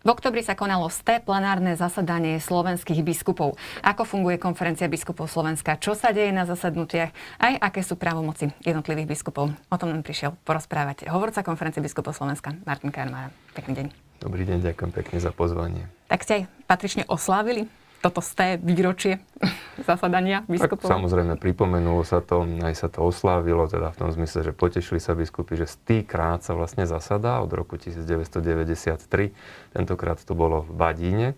V oktobri sa konalo STE plenárne zasadanie slovenských biskupov. Ako funguje konferencia biskupov Slovenska, čo sa deje na zasadnutiach, aj aké sú právomoci jednotlivých biskupov. O tom nám prišiel porozprávať hovorca konferencie biskupov Slovenska Martin Karmára. Pekný deň. Dobrý deň, ďakujem pekne za pozvanie. Tak ste aj patrične oslávili toto sté výročie zasadania biskupov? Tak, samozrejme, pripomenulo sa to, aj sa to oslávilo, teda v tom zmysle, že potešili sa biskupy, že stýkrát sa vlastne zasadá od roku 1993. Tentokrát to bolo v Badíne.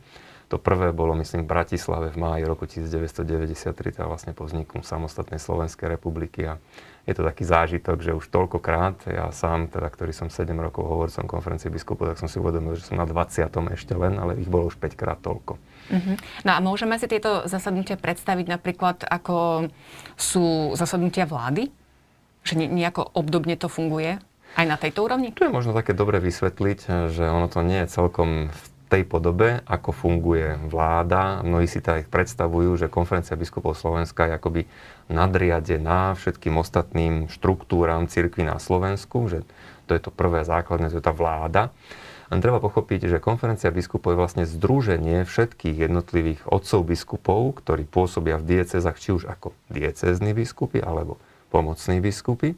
To prvé bolo, myslím, v Bratislave v máji roku 1993, teda vlastne po vzniku samostatnej Slovenskej republiky. A je to taký zážitok, že už toľkokrát, ja sám, teda, ktorý som 7 rokov hovorcom konferencie biskupov, tak som si uvedomil, že som na 20. ešte len, ale ich bolo už 5 krát toľko. Uh-huh. No a môžeme si tieto zasadnutia predstaviť napríklad ako sú zasadnutia vlády? Že nejako obdobne to funguje? Aj na tejto úrovni? Tu je možno také dobre vysvetliť, že ono to nie je celkom v tej podobe, ako funguje vláda. Mnohí si tak predstavujú, že konferencia biskupov Slovenska je akoby nadriadená všetkým ostatným štruktúram cirkvi na Slovensku, že to je to prvé základné, to je tá vláda. Len treba pochopiť, že konferencia biskupov je vlastne združenie všetkých jednotlivých otcov biskupov, ktorí pôsobia v diecezach, či už ako diecézni biskupy alebo pomocní biskupy.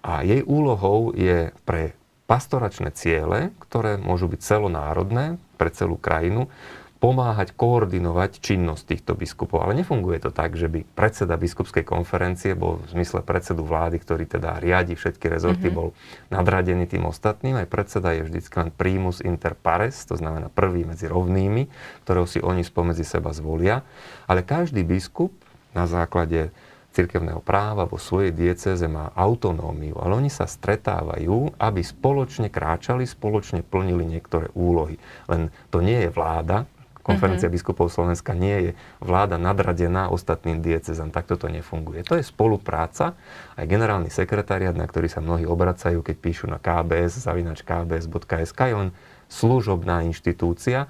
A jej úlohou je pre pastoračné ciele, ktoré môžu byť celonárodné pre celú krajinu, pomáhať koordinovať činnosť týchto biskupov. Ale nefunguje to tak, že by predseda biskupskej konferencie bol v zmysle predsedu vlády, ktorý teda riadi všetky rezorty, mm-hmm. bol nadradený tým ostatným. Aj predseda je vždy len primus inter pares, to znamená prvý medzi rovnými, ktorého si oni spomedzi seba zvolia. Ale každý biskup na základe cirkevného práva vo svojej dieceze má autonómiu, ale oni sa stretávajú, aby spoločne kráčali, spoločne plnili niektoré úlohy. Len to nie je vláda, Konferencia mm-hmm. biskupov Slovenska nie je vláda nadradená ostatným diecezám. Takto to nefunguje. To je spolupráca. Aj generálny sekretariat, na ktorý sa mnohí obracajú, keď píšu na kbs, zavinač kbs.sk, je len služobná inštitúcia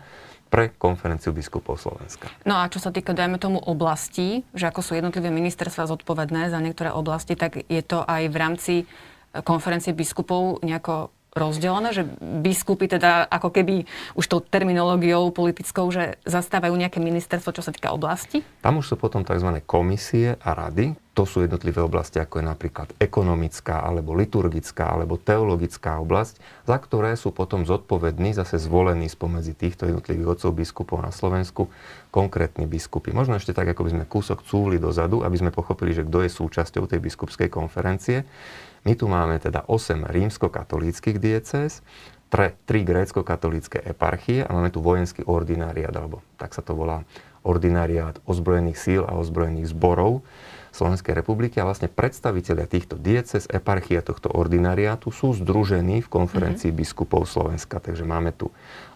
pre konferenciu biskupov Slovenska. No a čo sa týka, dajme tomu, oblasti, že ako sú jednotlivé ministerstva zodpovedné za niektoré oblasti, tak je to aj v rámci konferencie biskupov nejako rozdelené, že biskupy teda ako keby už tou terminológiou politickou, že zastávajú nejaké ministerstvo, čo sa týka oblasti? Tam už sú potom tzv. komisie a rady. To sú jednotlivé oblasti, ako je napríklad ekonomická, alebo liturgická, alebo teologická oblasť, za ktoré sú potom zodpovední, zase zvolení spomedzi týchto jednotlivých otcov biskupov na Slovensku, konkrétni biskupy. Možno ešte tak, ako by sme kúsok cúvli dozadu, aby sme pochopili, že kto je súčasťou tej biskupskej konferencie. My tu máme teda 8 rímsko-katolíckých diecéz, 3, 3 grécko-katolícke eparchie a máme tu vojenský ordináriát, alebo tak sa to volá, ordináriát ozbrojených síl a ozbrojených zborov Slovenskej republiky a vlastne predstavitelia týchto diecez, eparchie tohto ordinariátu sú združení v konferencii mm-hmm. biskupov Slovenska. Takže máme tu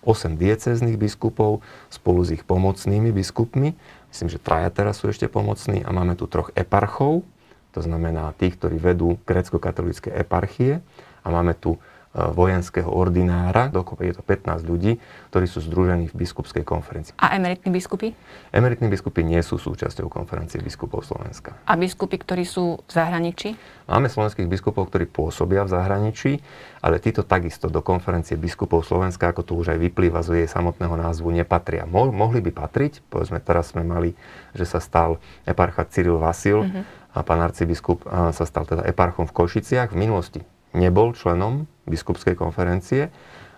8 diecezných biskupov spolu s ich pomocnými biskupmi. Myslím, že traja teraz sú ešte pomocní a máme tu troch eparchov, to znamená tých, ktorí vedú grecko-katolické eparchie a máme tu E, vojenského ordinára, dokopy je to 15 ľudí, ktorí sú združení v biskupskej konferencii. A emeritní biskupy? Emeritní biskupy nie sú súčasťou konferencie biskupov Slovenska. A biskupy, ktorí sú v zahraničí? Máme slovenských biskupov, ktorí pôsobia v zahraničí, ale títo takisto do konferencie biskupov Slovenska, ako to už aj vyplýva z jej samotného názvu, nepatria. Mo- mohli by patriť, povedzme teraz sme mali, že sa stal eparcha Cyril Vasil, mm-hmm. A pán arcibiskup sa stal teda eparchom v Košiciach. V minulosti nebol členom biskupskej konferencie,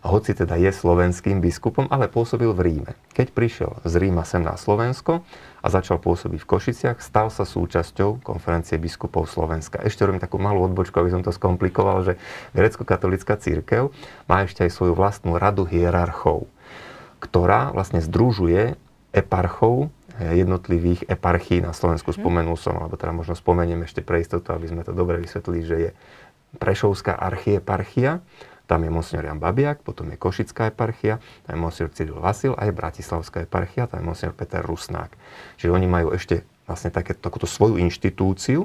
hoci teda je slovenským biskupom, ale pôsobil v Ríme. Keď prišiel z Ríma sem na Slovensko a začal pôsobiť v Košiciach, stal sa súčasťou konferencie biskupov Slovenska. Ešte robím takú malú odbočku, aby som to skomplikoval, že grecko-katolická církev má ešte aj svoju vlastnú radu hierarchov, ktorá vlastne združuje eparchov jednotlivých eparchí na Slovensku. Mhm. Spomenul som, alebo teda možno spomeniem ešte pre istotu, aby sme to dobre vysvetlili, že je Prešovská archieparchia, tam je monsignor Jan Babiak, potom je Košická eparchia, tam je monsignor Cyril Vasil a je Bratislavská eparchia, tam je monsignor Peter Rusnák. Čiže oni majú ešte vlastne také, takúto svoju inštitúciu,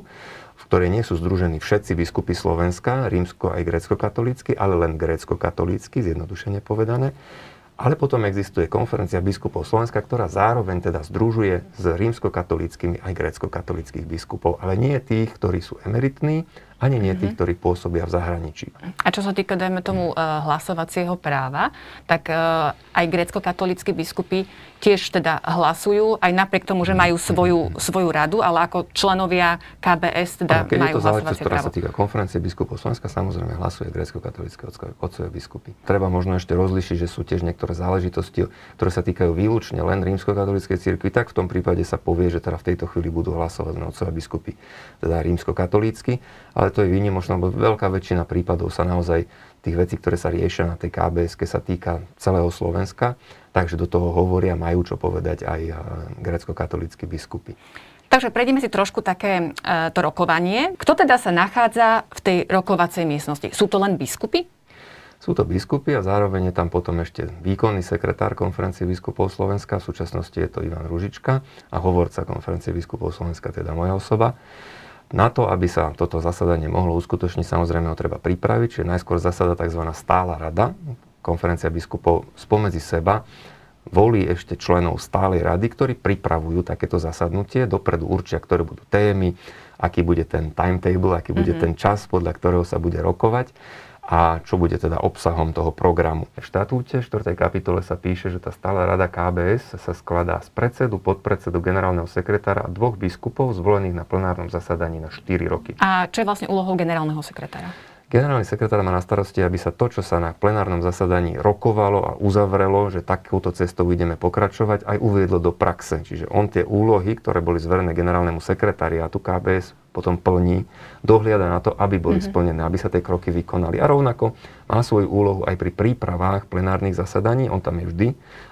v ktorej nie sú združení všetci biskupy Slovenska, rímsko aj grécko-katolícky, ale len grécko-katolícky, zjednodušene povedané. Ale potom existuje konferencia biskupov Slovenska, ktorá zároveň teda združuje s rímsko-katolíckými aj grécko-katolíckých biskupov, ale nie tých, ktorí sú emeritní, ani nie tých, ktorí pôsobia v zahraničí. A čo sa týka, dajme tomu, hlasovacieho práva, tak aj grécko-katolícky biskupy tiež teda hlasujú, aj napriek tomu, že majú svoju, svoju radu, ale ako členovia KBS teda Keď majú je to záležitosť, ktorá sa týka konferencie biskupov Slovenska, samozrejme hlasuje grécko-katolícke otcové biskupy. Treba možno ešte rozlišiť, že sú tiež niektoré záležitosti, ktoré sa týkajú výlučne len rímsko-katolíckej cirkvi, tak v tom prípade sa povie, že teda v tejto chvíli budú hlasovať len otcové biskupy, teda rímsko-katolícky, ale to je výnimočné, lebo veľká väčšina prípadov sa naozaj tých vecí, ktoré sa riešia na tej KBS, sa týka celého Slovenska takže do toho hovoria, majú čo povedať aj eh, grecko-katolícky biskupy. Takže prejdeme si trošku také e, to rokovanie. Kto teda sa nachádza v tej rokovacej miestnosti? Sú to len biskupy? Sú to biskupy a zároveň je tam potom ešte výkonný sekretár konferencie biskupov Slovenska, v súčasnosti je to Ivan Ružička a hovorca konferencie biskupov Slovenska, teda moja osoba. Na to, aby sa toto zasadanie mohlo uskutočniť, samozrejme ho treba pripraviť, čiže najskôr zasada tzv. stála rada, konferencia biskupov spomedzi seba volí ešte členov stálej rady, ktorí pripravujú takéto zasadnutie, dopredu určia, ktoré budú témy, aký bude ten timetable, aký bude mm-hmm. ten čas, podľa ktorého sa bude rokovať a čo bude teda obsahom toho programu. V štatúte 4. kapitole sa píše, že tá stála rada KBS sa skladá z predsedu, podpredsedu, generálneho sekretára a dvoch biskupov zvolených na plenárnom zasadaní na 4 roky. A čo je vlastne úlohou generálneho sekretára? Generálny sekretár má na starosti, aby sa to, čo sa na plenárnom zasadaní rokovalo a uzavrelo, že takúto cestou ideme pokračovať, aj uviedlo do praxe. Čiže on tie úlohy, ktoré boli zverené generálnemu sekretariátu KBS, potom plní, dohliada na to, aby boli mm-hmm. splnené, aby sa tie kroky vykonali. A rovnako má svoju úlohu aj pri prípravách plenárnych zasadaní, on tam je vždy,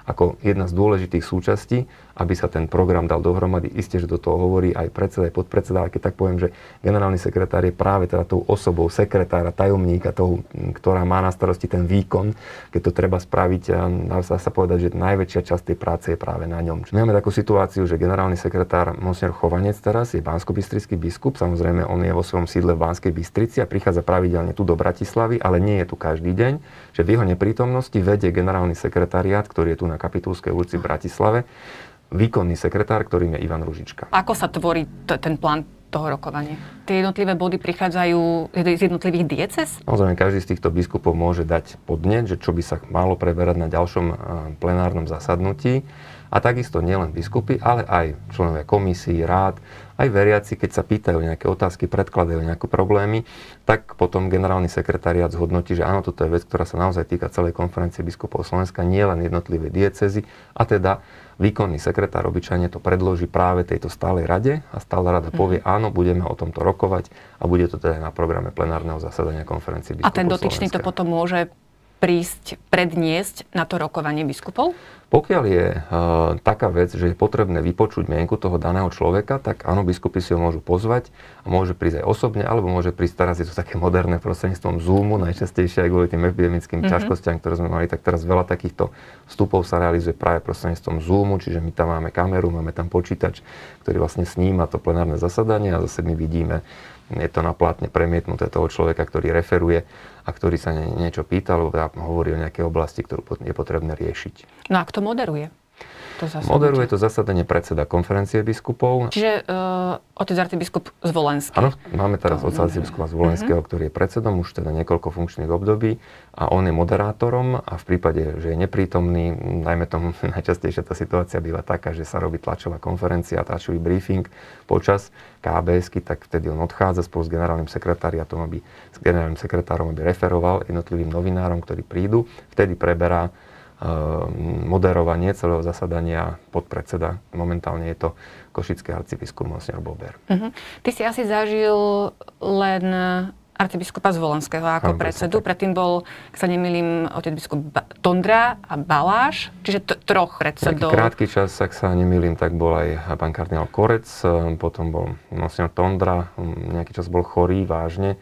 ako jedna z dôležitých súčastí, aby sa ten program dal dohromady. Isté, že do toho hovorí aj predseda, aj podpredseda, ale keď tak poviem, že generálny sekretár je práve teda tou osobou sekretára, tajomníka, toho, ktorá má na starosti ten výkon, keď to treba spraviť, a dá sa povedať, že najväčšia časť tej práce je práve na ňom. Máme takú situáciu, že generálny sekretár Monsignor Chovanec teraz je bansko biskup, samozrejme on je vo svojom sídle v Banskej Bystrici a prichádza pravidelne tu do Bratislavy, ale nie je tu každý deň, že v jeho neprítomnosti vedie generálny sekretariát, ktorý je tu na Kapitulskej ulici v Bratislave, výkonný sekretár, ktorým je Ivan Ružička. Ako sa tvorí t- ten plán toho rokovania? Tie jednotlivé body prichádzajú z jednotlivých dieces? Samozrejme, každý z týchto biskupov môže dať podnet, že čo by sa malo preberať na ďalšom plenárnom zasadnutí. A takisto nielen biskupy, ale aj členovia komisí, rád, aj veriaci, keď sa pýtajú nejaké otázky, predkladajú nejaké problémy, tak potom generálny sekretariat zhodnotí, že áno, toto je vec, ktorá sa naozaj týka celej konferencie biskupov Slovenska, nie len jednotlivé diecezy, a teda výkonný sekretár obyčajne to predloží práve tejto stálej rade a stála rada povie, áno, budeme o tomto rokovať a bude to teda na programe plenárneho zasadania konferencie biskupov A ten dotyčný Slovenska. to potom môže prísť, predniesť na to rokovanie biskupov? Pokiaľ je uh, taká vec, že je potrebné vypočuť mienku toho daného človeka, tak áno, biskupy si ho môžu pozvať a môže prísť aj osobne, alebo môže prísť teraz, je to také moderné prostredníctvom Zoomu, najčastejšie aj kvôli tým epidemickým mm-hmm. ťažkostiam, ktoré sme mali, tak teraz veľa takýchto vstupov sa realizuje práve prostredníctvom Zoomu, čiže my tam máme kameru, máme tam počítač, ktorý vlastne sníma to plenárne zasadanie a zase my vidíme je to na plátne premietnuté toho človeka, ktorý referuje a ktorý sa niečo pýta, alebo teda hovorí o nejakej oblasti, ktorú je potrebné riešiť. No a kto moderuje? To Moderuje to zasadanie predseda konferencie biskupov. Čiže uh, otec arcibiskup Zvolenský. Áno, máme teraz otec arcibiskupa Zvolenského, uh-huh. ktorý je predsedom už teda niekoľko funkčných období a on je moderátorom a v prípade, že je neprítomný, najmä tomu najčastejšia tá situácia býva taká, že sa robí tlačová konferencia, tlačový briefing počas KBSky, tak vtedy on odchádza spolu s generálnym sekretáriatom, aby s generálnym sekretárom, aby referoval jednotlivým novinárom, ktorí prídu. Vtedy preberá moderovanie celého zasadania podpredseda. Momentálne je to Košický arcibiskup Monsignor Bober. Uh-huh. Ty si asi zažil len arcibiskupa Zvolenského ako ano, predsedu. Predtým bol, ak sa nemýlim, otec biskup Tondra a Baláš, čiže t- troch predsedov. Nejaký krátky čas, ak sa nemýlim, tak bol aj pán kardinál Korec, ehm, potom bol monsignor Tondra, ehm, nejaký čas bol chorý vážne,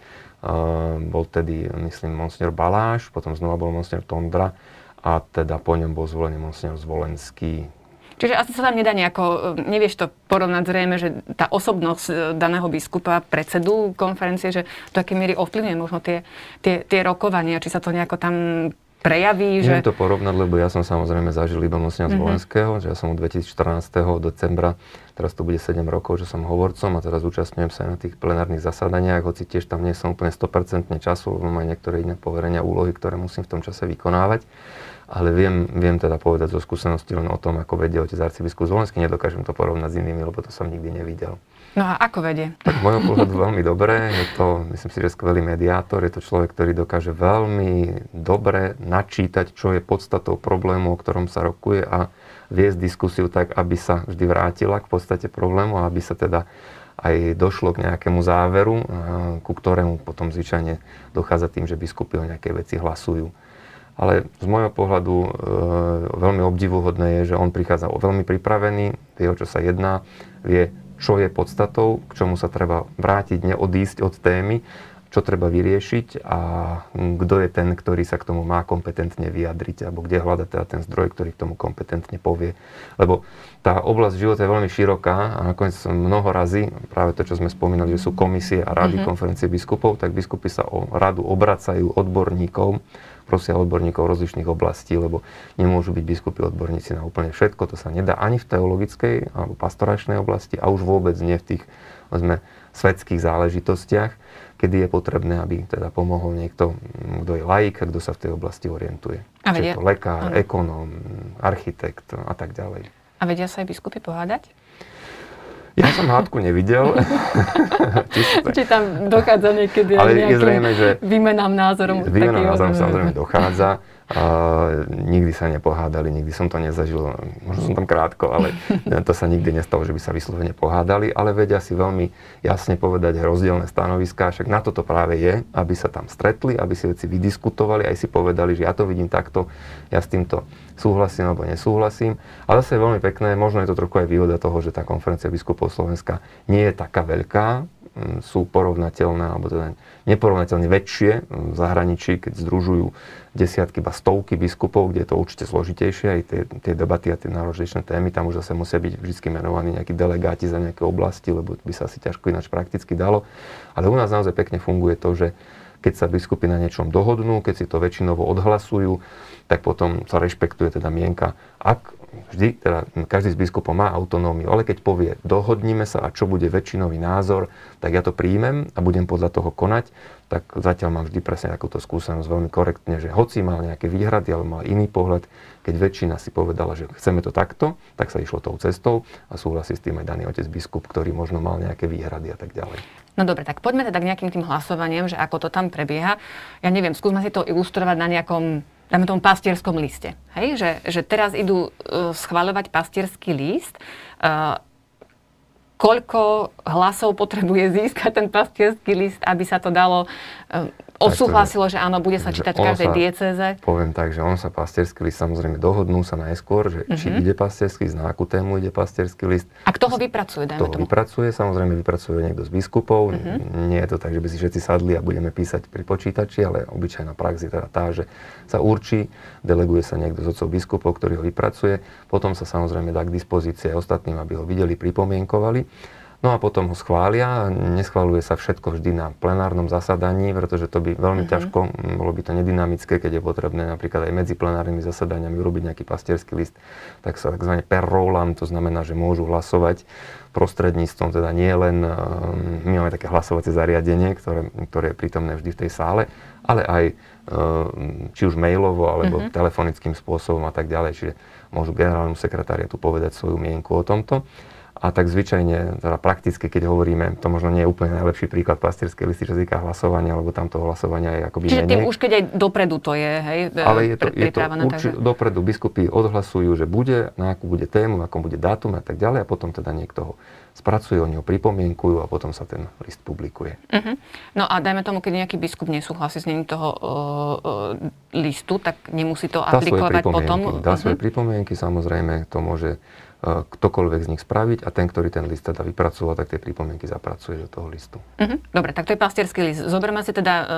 bol tedy, myslím, monsignor Baláš, potom znova bol monsignor Tondra a teda po ňom bol zvolený monsignor Zvolenský. Čiže asi sa tam nedá nejako, e, nevieš to porovnať zrejme, že tá osobnosť e, daného biskupa, predsedu konferencie, že do akej miery ovplyvňuje možno tie, tie, tie rokovania, či sa to nejako tam prejaví. Neviem že... to porovnať, lebo ja som samozrejme zažil iba monsignor mm-hmm. Zvolenského, že ja som od 2014. decembra teraz to bude 7 rokov, že som hovorcom a teraz zúčastňujem sa na tých plenárnych zasadaniach, hoci tiež tam nie som úplne 100% času, lebo mám niektoré iné poverenia, úlohy, ktoré musím v tom čase vykonávať. Ale viem, viem teda povedať zo skúsenosti len o tom, ako vedie otec arcibiskup Zvolenský. Nedokážem to porovnať s inými, lebo to som nikdy nevidel. No a ako vedie? Tak mojom pohľadu veľmi dobre. Je to, myslím si, že skvelý mediátor. Je to človek, ktorý dokáže veľmi dobre načítať, čo je podstatou problému, o ktorom sa rokuje a viesť diskusiu tak, aby sa vždy vrátila k podstate problému a aby sa teda aj došlo k nejakému záveru, ku ktorému potom zvyčajne dochádza tým, že biskupy o nejaké veci hlasujú. Ale z môjho pohľadu e, veľmi obdivuhodné je, že on prichádza veľmi pripravený, vie, o čo sa jedná, vie, čo je podstatou, k čomu sa treba vrátiť, neodísť od témy, čo treba vyriešiť a kto je ten, ktorý sa k tomu má kompetentne vyjadriť, alebo kde hľada teda ten zdroj, ktorý k tomu kompetentne povie. Lebo tá oblasť života je veľmi široká a nakoniec mnoho razy, práve to, čo sme spomínali, že sú komisie a rady mm-hmm. konferencie biskupov, tak biskupy sa o radu obracajú odborníkov, prosia odborníkov rozličných oblastí, lebo nemôžu byť biskupy odborníci na úplne všetko. To sa nedá ani v teologickej alebo pastoračnej oblasti a už vôbec nie v tých sme, svetských záležitostiach, kedy je potrebné, aby teda pomohol niekto, kto je laik a kto sa v tej oblasti orientuje. A vedia... Čiže to lekár, ano. ekonóm, architekt a tak ďalej. A vedia sa aj biskupy pohádať? Ja som hádku nevidel. Či tam dochádza niekedy Ale je zrejme, že výmenám názorom. Výmenám názorom samozrejme dochádza. Uh, nikdy sa nepohádali, nikdy som to nezažil, možno som tam krátko, ale to sa nikdy nestalo, že by sa vyslovene pohádali, ale vedia si veľmi jasne povedať rozdielne stanoviská, však na toto práve je, aby sa tam stretli, aby si veci vydiskutovali, aj si povedali, že ja to vidím takto, ja s týmto súhlasím alebo nesúhlasím. A zase je veľmi pekné, možno je to trochu aj výhoda toho, že tá konferencia biskupov Slovenska nie je taká veľká, sú porovnateľné, alebo teda neporovnateľne väčšie v zahraničí, keď združujú desiatky, ba stovky biskupov, kde je to určite zložitejšie, aj tie, tie debaty a tie náročné témy, tam už zase musia byť vždy menovaní nejakí delegáti za nejaké oblasti, lebo by sa asi ťažko ináč prakticky dalo. Ale u nás naozaj pekne funguje to, že keď sa biskupy na niečom dohodnú, keď si to väčšinovo odhlasujú, tak potom sa rešpektuje teda mienka. Ak vždy, teda každý z biskupov má autonómiu, ale keď povie, dohodníme sa a čo bude väčšinový názor, tak ja to príjmem a budem podľa toho konať, tak zatiaľ mám vždy presne takúto skúsenosť veľmi korektne, že hoci mal nejaké výhrady, ale mal iný pohľad, keď väčšina si povedala, že chceme to takto, tak sa išlo tou cestou a súhlasí s tým aj daný otec biskup, ktorý možno mal nejaké výhrady a tak ďalej. No dobre, tak poďme teda k nejakým tým hlasovaniam, že ako to tam prebieha. Ja neviem, skúsme si to ilustrovať na nejakom dáme tomu pastierskom liste. Hej? Že, že teraz idú uh, schváľovať pastierský list. Uh, koľko hlasov potrebuje získať ten pastierský list, aby sa to dalo uh, odsúhlasilo, že áno, bude sa čítať v každej diecéze? Poviem tak, že on sa pastierský list samozrejme dohodnú sa najskôr, že uh-huh. či mhm. ide pastierský list, na akú tému ide pastierský list. A kto ho vypracuje, dajme tomu? To vypracuje, samozrejme vypracuje niekto z biskupov. Uh-huh. Nie je to tak, že by si všetci sadli a budeme písať pri počítači, ale obyčajná prax je teda tá, že sa určí, deleguje sa niekto z otcov biskupov, ktorý ho vypracuje, potom sa samozrejme dá k dispozícii aj ostatným, aby ho videli, pripomienkovali. No a potom ho schvália. Neschváluje sa všetko vždy na plenárnom zasadaní, pretože to by veľmi uh-huh. ťažko, bolo by to nedynamické, keď je potrebné napríklad aj medzi plenárnymi zasadaniami urobiť nejaký pastierský list, tak sa tzv. per rollam, to znamená, že môžu hlasovať prostredníctvom, teda nie len, ehm, my máme také hlasovacie zariadenie, ktoré, ktoré je prítomné vždy v tej sále, ale aj ehm, či už mailovo, alebo uh-huh. telefonickým spôsobom a tak ďalej. Čiže môžu generálnemu sekretáriatu povedať svoju mienku o tomto. A tak zvyčajne, teda prakticky, keď hovoríme, to možno nie je úplne najlepší príklad pastierskej listy, čo sa týka hlasovania, lebo tam toho hlasovania je akoby Čiže menej. tým už keď aj dopredu to je, hej, Ale je to, je to urči, takže... dopredu biskupy odhlasujú, že bude, na akú bude tému, akom bude dátum a tak ďalej a potom teda niekto ho spracuje, oni ho pripomienkujú a potom sa ten list publikuje. Uh-huh. No a dajme tomu, keď nejaký biskup nesúhlasí s ním toho uh, uh, listu, tak nemusí to dá aplikovať potom? Dá uh-huh. svoje pripomienky, samozrejme, to môže E, ktokoľvek z nich spraviť a ten, ktorý ten list teda vypracoval, tak tie pripomienky zapracuje do toho listu. Uh-huh. Dobre, tak to je pastierský list. Zoberme si teda uh,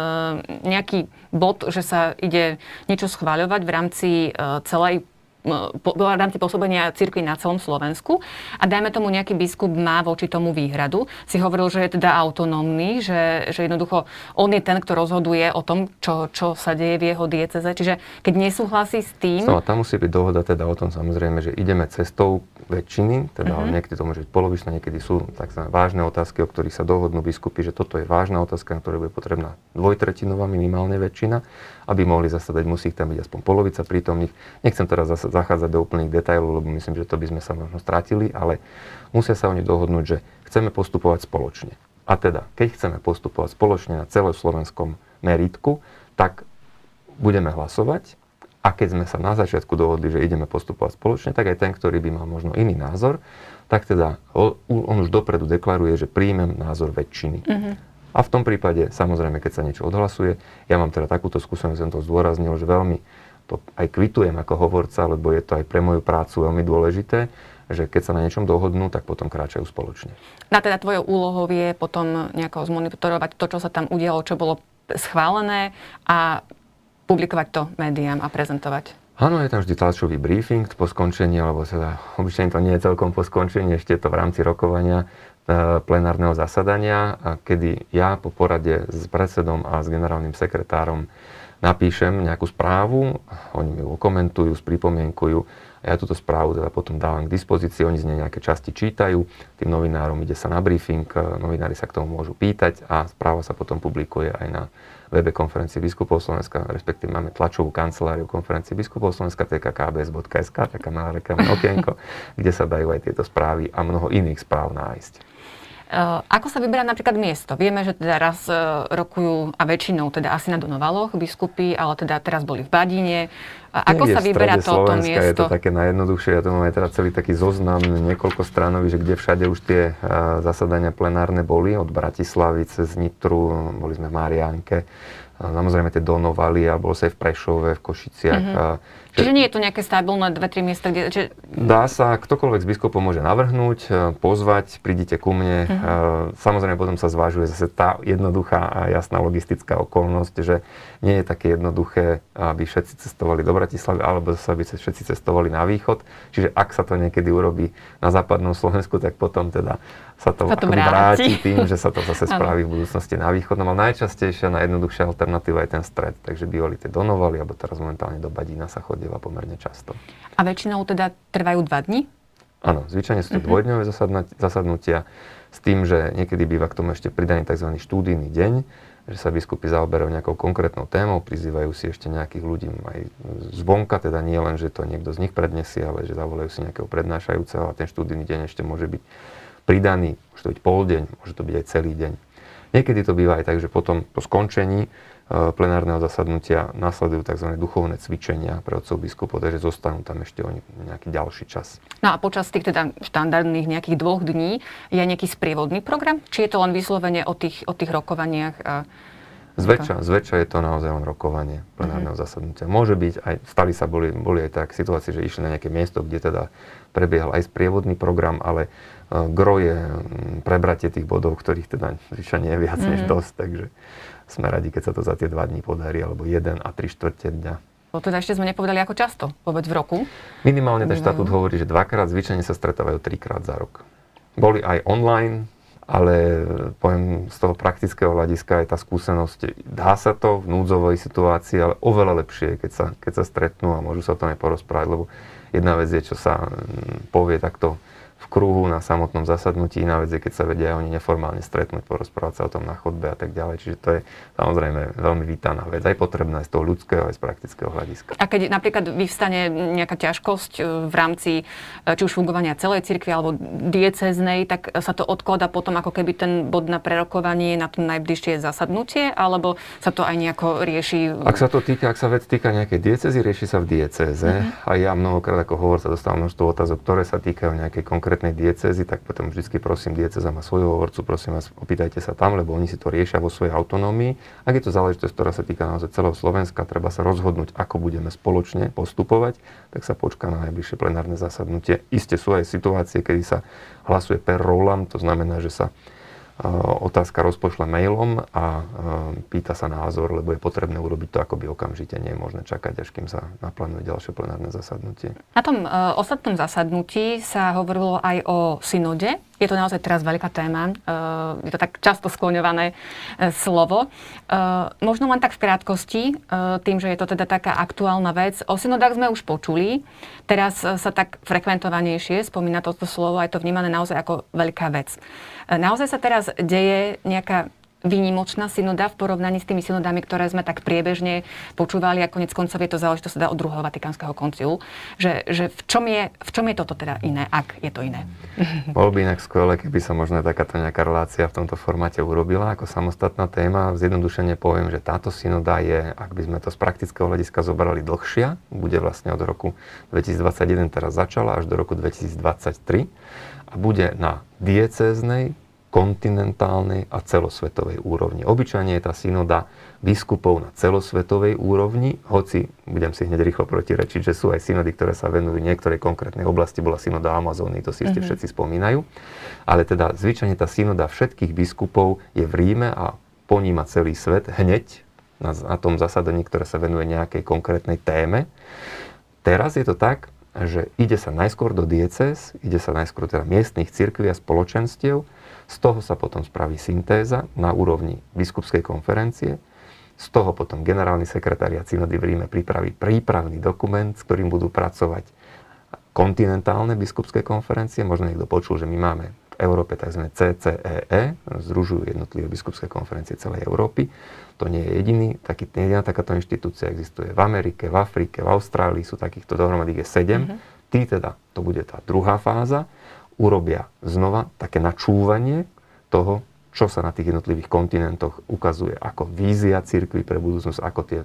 nejaký bod, že sa ide niečo schváľovať v rámci uh, celej v rámci pôsobenia cirkvi na celom Slovensku a dajme tomu nejaký biskup má voči tomu výhradu. Si hovoril, že je teda autonómny, že, že jednoducho on je ten, kto rozhoduje o tom, čo, čo sa deje v jeho dieceze. Čiže keď nesúhlasí s tým... No, tam musí byť dohoda teda o tom samozrejme, že ideme cestou väčšiny, teda uh-huh. niekedy to môže byť polovičné, niekedy sú tzv. vážne otázky, o ktorých sa dohodnú biskupy, že toto je vážna otázka, na ktorej bude potrebná dvojtretinová minimálne väčšina, aby mohli zasadať, musí ich tam byť aspoň polovica prítomných. Nechcem teraz zase zachádzať do úplných detajlov, lebo myslím, že to by sme sa možno strátili, ale musia sa oni dohodnúť, že chceme postupovať spoločne. A teda, keď chceme postupovať spoločne na celoslovenskom meritku, tak budeme hlasovať a keď sme sa na začiatku dohodli, že ideme postupovať spoločne, tak aj ten, ktorý by mal možno iný názor, tak teda on už dopredu deklaruje, že príjmem názor väčšiny. Mm-hmm. A v tom prípade, samozrejme, keď sa niečo odhlasuje, ja mám teda takúto skúsenosť, som to zdôraznil, že veľmi to aj kvitujem ako hovorca, lebo je to aj pre moju prácu veľmi dôležité, že keď sa na niečom dohodnú, tak potom kráčajú spoločne. A teda tvojou úlohou je potom nejako zmonitorovať to, čo sa tam udialo, čo bolo schválené a publikovať to médiám a prezentovať? Áno, je tam vždy tlačový briefing po skončení, alebo teda obyčajne to nie je celkom po skončení, ešte je to v rámci rokovania plenárneho zasadania, kedy ja po porade s predsedom a s generálnym sekretárom napíšem nejakú správu, oni mi ju komentujú, spripomienkujú a ja túto správu teda potom dávam k dispozícii, oni z nej nejaké časti čítajú, tým novinárom ide sa na briefing, e, novinári sa k tomu môžu pýtať a správa sa potom publikuje aj na webe konferencie biskupov Slovenska, respektíve máme tlačovú kanceláriu konferencie biskupov Slovenska, tkkbs.sk, taká malá reklamná okienko, kde sa dajú aj tieto správy a mnoho iných správ nájsť. Uh, ako sa vyberá napríklad miesto? Vieme, že teda raz uh, rokujú, a väčšinou teda asi na Donovaloch biskupy, ale teda teraz boli v Badine. Ako sa vyberá toto Slovenska miesto? Je to také najjednoduchšie, ja tu máme teda celý taký zoznam, niekoľko stranový, že kde všade už tie zasadania plenárne boli, od Bratislavy cez Nitru, boli sme v Mariánke, samozrejme tie Donovali a bol sa aj v Prešove, v Košiciach. Mm-hmm. Čiže nie je to nejaké stabilné dve, tri miesta, kde... Či... Dá sa, ktokoľvek z biskupov môže navrhnúť, e, pozvať, prídite ku mne. Uh-huh. Samozrejme potom sa zvážuje zase tá jednoduchá a jasná logistická okolnosť, že nie je také jednoduché, aby všetci cestovali do Bratislavy, alebo zase aby všetci cestovali na východ. Čiže ak sa to niekedy urobí na západnom Slovensku, tak potom teda sa to vráti. vráti tým, že sa to zase spraví v budúcnosti na východnom. Ale najčastejšia, najjednoduchšia alternatíva je ten stred. Takže bývali tie Donovali, alebo teraz momentálne do Badína sa chodila pomerne často. A väčšinou teda trvajú dva dni? Áno, zvyčajne sú to uh-huh. dvojdňové zasadnutia s tým, že niekedy býva k tomu ešte pridaný tzv. štúdijný deň, že sa biskupy zaoberajú nejakou konkrétnou témou, prizývajú si ešte nejakých ľudí aj zvonka, teda nie len, že to niekto z nich predniesie, ale že zavolajú si nejakého prednášajúceho a ten štúdijný deň ešte môže byť pridaný, môže to byť pol deň, môže to byť aj celý deň. Niekedy to býva aj tak, že potom po skončení plenárneho zasadnutia nasledujú tzv. duchovné cvičenia pre otcov biskupov, takže zostanú tam ešte oni nejaký ďalší čas. No a počas tých teda štandardných nejakých dvoch dní je nejaký sprievodný program? Či je to len vyslovene o tých, o tých rokovaniach? A... Zväčša, zväčša je to naozaj len rokovanie plenárneho mm-hmm. zasadnutia. Môže byť, aj stali sa, boli, boli aj tak situácie, že išli na nejaké miesto, kde teda prebiehal aj sprievodný program, ale gro je mm, prebratie tých bodov, ktorých teda zvyčajne je viac mm. než mhm. dosť, takže sme radi, keď sa to za tie dva dní podarí, alebo jeden a tri štvrte dňa. No teda ešte sme nepovedali, ako často, vôbec v roku? Minimálne ten štatút hovorí, že dvakrát, zvyčajne sa stretávajú trikrát za rok. Boli aj online, ale poviem z toho praktického hľadiska aj tá skúsenosť, dá sa to v núdzovej situácii, ale oveľa lepšie, keď sa, keď sa stretnú a môžu sa o tom aj porozprávať, lebo jedna vec je, čo sa mm, povie takto v kruhu na samotnom zasadnutí. Iná vec je, keď sa vedia oni neformálne stretnúť, porozprávať sa o tom na chodbe a tak ďalej. Čiže to je samozrejme veľmi vítaná vec, aj potrebná aj z toho ľudského, aj z praktického hľadiska. A keď napríklad vyvstane nejaká ťažkosť e, v rámci e, či už fungovania celej cirkvi alebo dieceznej, tak sa to odklada potom ako keby ten bod na prerokovanie na to najbližšie zasadnutie, alebo sa to aj nejako rieši? Ak sa to týka, ak sa vec týka nejakej diecezy, rieši sa v diecéze. Mm-hmm. A ja mnohokrát ako hovor sa dostávam množstvo otázok, ktoré sa týkajú nejakej konkrétnej konkrétnej diecezy, tak potom vždy prosím, dieceza má svojho hovorcu, prosím vás, opýtajte sa tam, lebo oni si to riešia vo svojej autonómii. Ak je to záležitosť, ktorá sa týka naozaj celého Slovenska, treba sa rozhodnúť, ako budeme spoločne postupovať, tak sa počká na najbližšie plenárne zasadnutie. Isté sú aj situácie, kedy sa hlasuje per rolam, to znamená, že sa otázka rozpošle mailom a pýta sa názor, lebo je potrebné urobiť to akoby okamžite. Nie je možné čakať, až kým sa naplánuje ďalšie plenárne zasadnutie. Na tom uh, ostatnom zasadnutí sa hovorilo aj o synode. Je to naozaj teraz veľká téma. Uh, je to tak často skloňované uh, slovo. Možno len tak v krátkosti, tým, že je to teda taká aktuálna vec. O synodách sme už počuli. Teraz sa tak frekventovanejšie spomína toto slovo a je to vnímané naozaj ako veľká vec. Naozaj sa teraz deje nejaká výnimočná synoda v porovnaní s tými synodami, ktoré sme tak priebežne počúvali a konec koncov je to záležitosť teda od druhého Vatikánskeho koncilu. Že, že v, čom je, v čom je toto teda iné, ak je to iné? Bolo by inak skvelé, keby sa možno takáto nejaká relácia v tomto formáte urobila ako samostatná téma. Zjednodušene poviem, že táto synoda je, ak by sme to z praktického hľadiska zobrali dlhšia, bude vlastne od roku 2021 teraz začala až do roku 2023 a bude na diecéznej, kontinentálnej a celosvetovej úrovni. Obyčajne je tá synoda biskupov na celosvetovej úrovni, hoci budem si hneď rýchlo protirečiť, že sú aj synody, ktoré sa venujú niektorej konkrétnej oblasti, bola synoda Amazóny, to si mm-hmm. všetci spomínajú. Ale teda zvyčajne tá synoda všetkých biskupov je v Ríme a poníma celý svet hneď na, na tom zasadaní, ktoré sa venuje nejakej konkrétnej téme. Teraz je to tak, že ide sa najskôr do dieces, ide sa najskôr teda miestnych cirkví a spoločenstiev, z toho sa potom spraví syntéza na úrovni biskupskej konferencie. Z toho potom generálny sekretariat synody v Ríme pripraví prípravný dokument, s ktorým budú pracovať kontinentálne biskupské konferencie. Možno niekto počul, že my máme Európe tzv. CCEE, združujú jednotlivé biskupské konferencie celej Európy. To nie je jediný, taký, jediná takáto inštitúcia existuje v Amerike, v Afrike, v Austrálii, sú takýchto dohromady je 7. Mm-hmm. Tý teda, to bude tá druhá fáza urobia znova také načúvanie toho, čo sa na tých jednotlivých kontinentoch ukazuje ako vízia cirkvi pre budúcnosť, ako tie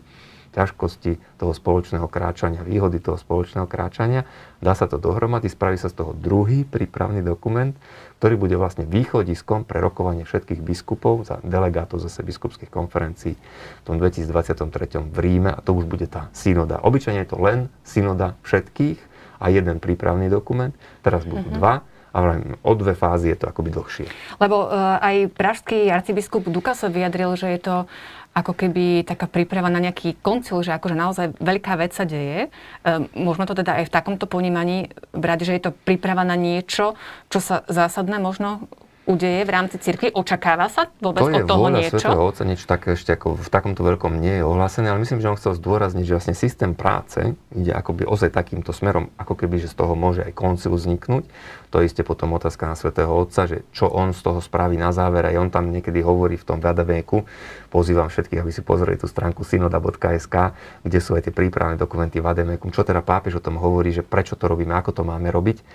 ťažkosti toho spoločného kráčania, výhody toho spoločného kráčania. Dá sa to dohromady, spraví sa z toho druhý prípravný dokument, ktorý bude vlastne východiskom pre rokovanie všetkých biskupov za delegátov zase biskupských konferencií v tom 2023 v Ríme a to už bude tá synoda. Obyčajne je to len synoda všetkých a jeden prípravný dokument. Teraz budú mm-hmm. dva ale o dve fázy je to akoby dlhšie. Lebo uh, aj pražský arcibiskup Duka sa vyjadril, že je to ako keby taká príprava na nejaký koncil, že akože naozaj veľká vec sa deje. Um, to teda aj v takomto ponímaní brať, že je to príprava na niečo, čo sa zásadné možno udeje v rámci cirkvi? Očakáva sa vôbec to od toho niečo? To je vôľa niečo také ešte ako v takomto veľkom nie je ohlásené, ale myslím, že on chcel zdôrazniť, že vlastne systém práce ide akoby ozaj takýmto smerom, ako keby, že z toho môže aj koncil vzniknúť. To isté potom otázka na Svetého Otca, že čo on z toho spraví na záver. Aj on tam niekedy hovorí v tom Vadaveku, pozývam všetkých, aby si pozreli tú stránku synoda.sk, kde sú aj tie prípravné dokumenty Vademekum, čo teda pápež o tom hovorí, že prečo to robíme, ako to máme robiť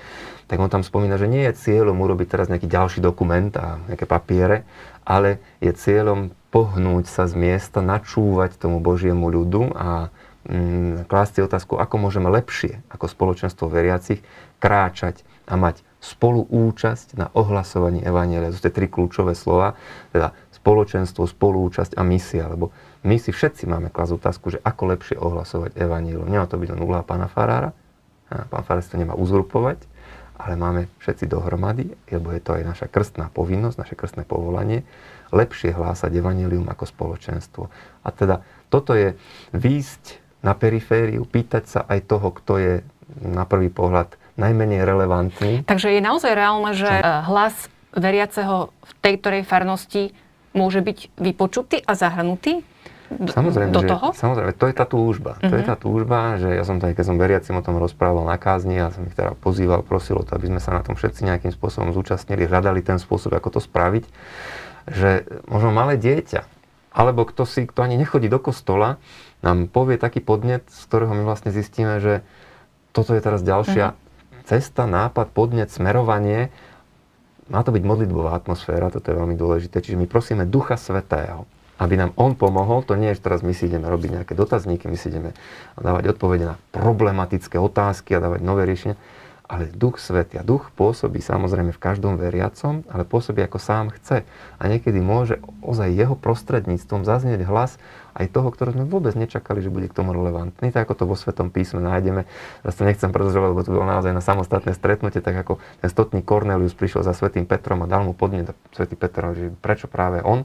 tak on tam spomína, že nie je cieľom urobiť teraz nejaký ďalší dokument a nejaké papiere, ale je cieľom pohnúť sa z miesta, načúvať tomu Božiemu ľudu a mm, klásť si otázku, ako môžeme lepšie ako spoločenstvo veriacich kráčať a mať spoluúčasť na ohlasovaní Evanielia. To sú tie tri kľúčové slova, teda spoločenstvo, spoluúčasť a misia, lebo my si všetci máme klásť otázku, že ako lepšie ohlasovať Evanielium. Nemá to byť len úloha pána Farára, pán Farár to nemá uzurpovať, ale máme všetci dohromady, lebo je to aj naša krstná povinnosť, naše krstné povolanie, lepšie hlásať evanelium ako spoločenstvo. A teda toto je výjsť na perifériu, pýtať sa aj toho, kto je na prvý pohľad najmenej relevantný. Takže je naozaj reálne, že? Eh, hlas veriaceho v tej ktorej farnosti môže byť vypočutý a zahrnutý? Samozrejme, do toho? Že, samozrejme, to je tá túžba. Uh-huh. To je mhm. tá túžba, že ja som to aj keď som veriacim o tom rozprával na kázni a som ich teda pozýval, prosil o to, aby sme sa na tom všetci nejakým spôsobom zúčastnili, hľadali ten spôsob, ako to spraviť, že možno malé dieťa, alebo kto si, kto ani nechodí do kostola, nám povie taký podnet, z ktorého my vlastne zistíme, že toto je teraz ďalšia uh-huh. Cesta, nápad, podnet, smerovanie. Má to byť modlitbová atmosféra, toto je veľmi dôležité. Čiže my prosíme Ducha Svetého, aby nám on pomohol. To nie je, že teraz my si ideme robiť nejaké dotazníky, my si ideme dávať odpovede na problematické otázky a dávať nové riešenia. Ale Duch Svetý a Duch pôsobí samozrejme v každom veriacom, ale pôsobí ako sám chce. A niekedy môže ozaj jeho prostredníctvom zaznieť hlas aj toho, ktorého sme vôbec nečakali, že bude k tomu relevantný, tak ako to vo Svetom písme nájdeme. Zase to nechcem predlžovať, lebo to bolo naozaj na samostatné stretnutie, tak ako ten stotník Cornelius prišiel za Svetým Petrom a dal mu podnet, Svetý Petr, že prečo práve on.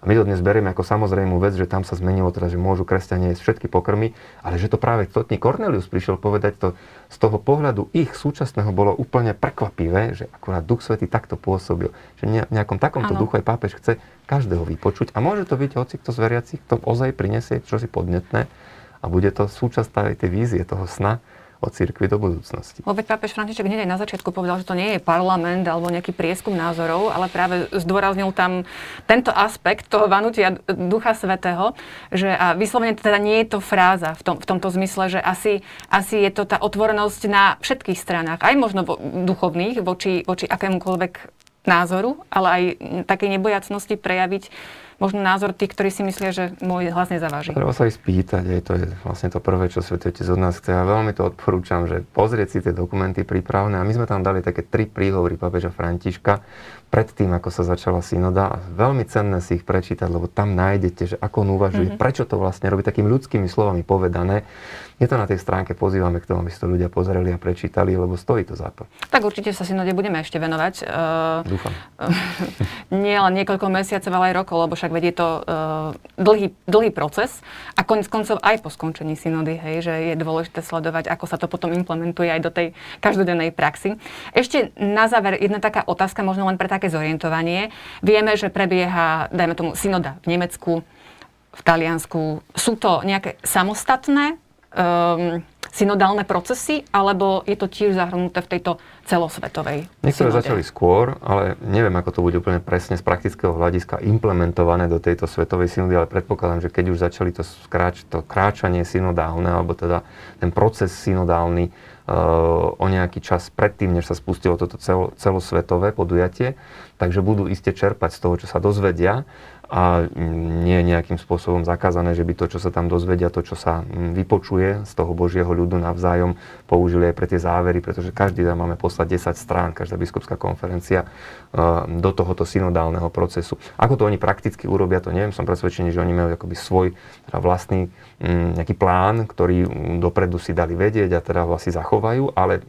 A my to dnes berieme ako samozrejmú vec, že tam sa zmenilo teda, že môžu kresťania jesť všetky pokrmy, ale že to práve stotník Cornelius prišiel povedať to z toho pohľadu ich súčasného bolo úplne prekvapivé, že akurát Duch Svetý takto pôsobil. Že nejakom takomto ano. duchu aj pápež chce každého vypočuť. A môže to byť hoci kto z veriacich, kto ozaj prinesie čosi podnetné a bude to súčasť tej vízie, toho sna, o cirkvi do budúcnosti. Veď pápež František hneď na začiatku povedal, že to nie je parlament alebo nejaký prieskum názorov, ale práve zdôraznil tam tento aspekt toho vanutia Ducha Svetého, že a vyslovene teda nie je to fráza v, tom, v tomto zmysle, že asi, asi je to tá otvorenosť na všetkých stranách, aj možno vo, duchovných, voči, voči akémukoľvek názoru, ale aj takej nebojacnosti prejaviť možno názor tých, ktorí si myslia, že môj hlas nezaváži. Treba sa ich spýtať, aj to je vlastne to prvé, čo Svetý Otec od nás chce. A veľmi to odporúčam, že pozrieť si tie dokumenty prípravné. A my sme tam dali také tri príhovory papeža Františka pred tým, ako sa začala synoda. A veľmi cenné si ich prečítať, lebo tam nájdete, že ako on uvažuje, mm-hmm. prečo to vlastne robí takými ľudskými slovami povedané. Je to na tej stránke, pozývame k tomu, aby si to ľudia pozreli a prečítali, lebo stojí to za to. Tak určite sa synode budeme ešte venovať. Uh, Dúfam. nie len niekoľko mesiacov, ale aj rokov, lebo však vedie to uh, dlhý, dlhý proces a konec koncov aj po skončení synody, hej, že je dôležité sledovať, ako sa to potom implementuje aj do tej každodennej praxi. Ešte na záver jedna taká otázka, možno len pre také zorientovanie. Vieme, že prebieha, dajme tomu, synoda v Nemecku, v Taliansku. Sú to nejaké samostatné um, synodálne procesy, alebo je to tiež zahrnuté v tejto celosvetovej Niektoré synode? začali skôr, ale neviem, ako to bude úplne presne z praktického hľadiska implementované do tejto svetovej synody, ale predpokladám, že keď už začali to, skráč, to kráčanie synodálne, alebo teda ten proces synodálny uh, o nejaký čas predtým, než sa spustilo toto celo, celosvetové podujatie, takže budú iste čerpať z toho, čo sa dozvedia a nie je nejakým spôsobom zakázané, že by to, čo sa tam dozvedia, to, čo sa vypočuje z toho Božieho ľudu navzájom, použili aj pre tie závery, pretože každý tam máme poslať 10 strán, každá biskupská konferencia e, do tohoto synodálneho procesu. Ako to oni prakticky urobia, to neviem, som presvedčený, že oni majú akoby svoj teda vlastný nejaký plán, ktorý dopredu si dali vedieť a teda vlastne zachovajú, ale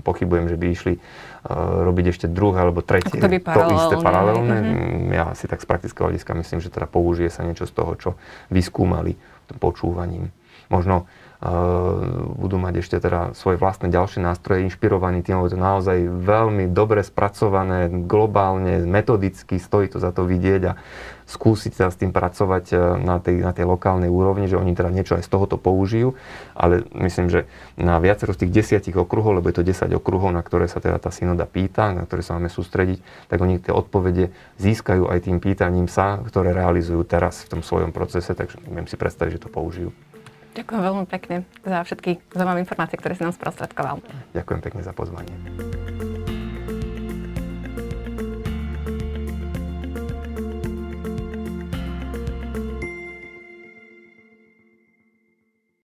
pochybujem, že by išli robiť ešte druhé alebo tretie, to, by to isté paralelné. Mm-hmm. Ja si tak z praktického hľadiska myslím, že teda použije sa niečo z toho, čo vyskúmali počúvaním. Možno budú mať ešte teda svoje vlastné ďalšie nástroje inšpirovaní tým, lebo to naozaj veľmi dobre spracované, globálne, metodicky, stojí to za to vidieť a skúsiť sa s tým pracovať e, na tej, na tej lokálnej úrovni, že oni teda niečo aj z tohoto použijú, ale myslím, že na viacero z tých desiatich okruhov, lebo je to 10 okruhov, na ktoré sa teda tá synoda pýta, na ktoré sa máme sústrediť, tak oni tie odpovede získajú aj tým pýtaním sa, ktoré realizujú teraz v tom svojom procese, takže viem si predstaviť, že to použijú. Ďakujem veľmi pekne za všetky zaujímavé informácie, ktoré si nám sprostredkoval. Ďakujem pekne za pozvanie.